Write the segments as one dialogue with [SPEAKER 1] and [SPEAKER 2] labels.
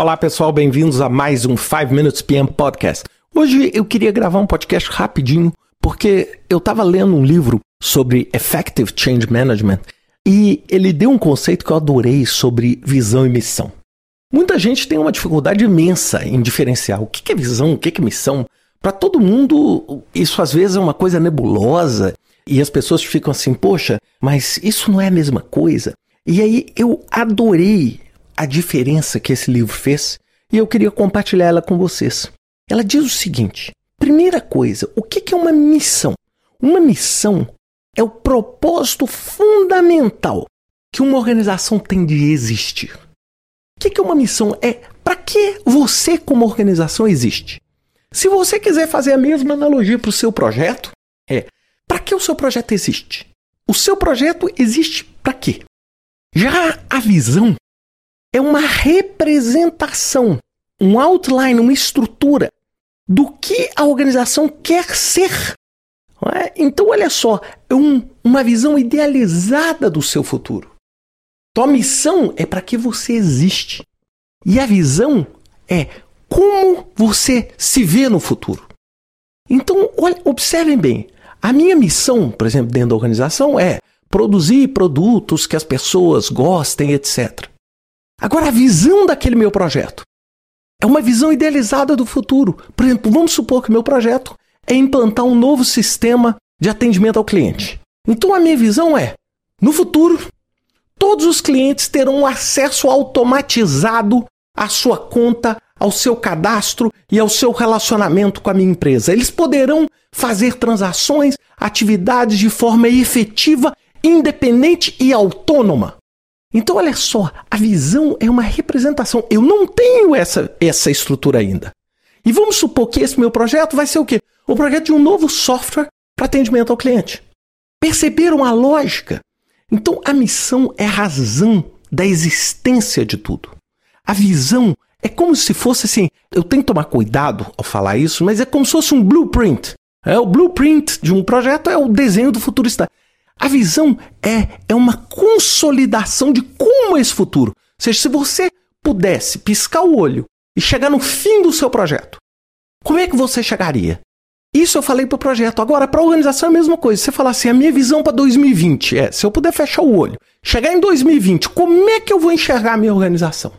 [SPEAKER 1] Olá pessoal, bem-vindos a mais um 5 Minutes PM Podcast. Hoje eu queria gravar um podcast rapidinho porque eu estava lendo um livro sobre Effective Change Management e ele deu um conceito que eu adorei sobre visão e missão. Muita gente tem uma dificuldade imensa em diferenciar o que é visão, o que é missão. Para todo mundo, isso às vezes é uma coisa nebulosa e as pessoas ficam assim, poxa, mas isso não é a mesma coisa. E aí eu adorei a diferença que esse livro fez e eu queria compartilhar ela com vocês. Ela diz o seguinte: primeira coisa, o que é uma missão? Uma missão é o propósito fundamental que uma organização tem de existir. O que é uma missão? É para que você, como organização, existe. Se você quiser fazer a mesma analogia para o seu projeto, é para que o seu projeto existe? O seu projeto existe para quê? Já a visão é uma representação, um outline, uma estrutura do que a organização quer ser. É? Então, olha só, é um, uma visão idealizada do seu futuro. Tua missão é para que você existe. E a visão é como você se vê no futuro. Então, olha, observem bem. A minha missão, por exemplo, dentro da organização é produzir produtos que as pessoas gostem, etc. Agora, a visão daquele meu projeto é uma visão idealizada do futuro. Por exemplo, vamos supor que meu projeto é implantar um novo sistema de atendimento ao cliente. Então, a minha visão é: no futuro, todos os clientes terão acesso automatizado à sua conta, ao seu cadastro e ao seu relacionamento com a minha empresa. Eles poderão fazer transações, atividades de forma efetiva independente e autônoma. Então, olha só, a visão é uma representação. Eu não tenho essa, essa estrutura ainda. E vamos supor que esse meu projeto vai ser o quê? O projeto de um novo software para atendimento ao cliente. Perceberam a lógica? Então, a missão é a razão da existência de tudo. A visão é como se fosse assim. Eu tenho que tomar cuidado ao falar isso, mas é como se fosse um blueprint. É o blueprint de um projeto é o desenho do futurista. A visão é, é uma consolidação de como é esse futuro. Ou seja, se você pudesse piscar o olho e chegar no fim do seu projeto, como é que você chegaria? Isso eu falei para o projeto. Agora, para a organização é a mesma coisa. Você falar assim, a minha visão para 2020 é, se eu puder fechar o olho, chegar em 2020, como é que eu vou enxergar a minha organização?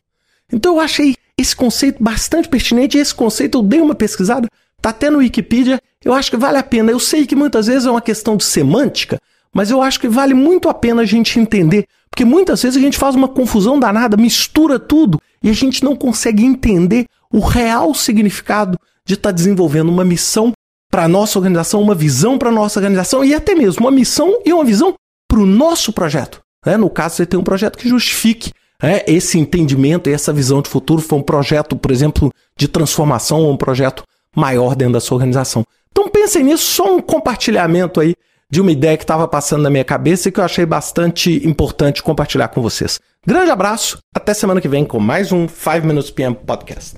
[SPEAKER 1] Então eu achei esse conceito bastante pertinente. Esse conceito eu dei uma pesquisada, tá até no Wikipedia. Eu acho que vale a pena. Eu sei que muitas vezes é uma questão de semântica, mas eu acho que vale muito a pena a gente entender, porque muitas vezes a gente faz uma confusão danada, mistura tudo e a gente não consegue entender o real significado de estar tá desenvolvendo uma missão para a nossa organização, uma visão para a nossa organização e até mesmo uma missão e uma visão para o nosso projeto. Né? No caso, você tem um projeto que justifique né, esse entendimento e essa visão de futuro. Foi um projeto, por exemplo, de transformação ou um projeto maior dentro da sua organização. Então pensem nisso, só um compartilhamento aí de uma ideia que estava passando na minha cabeça e que eu achei bastante importante compartilhar com vocês. Grande abraço, até semana que vem com mais um 5 Minutes PM Podcast.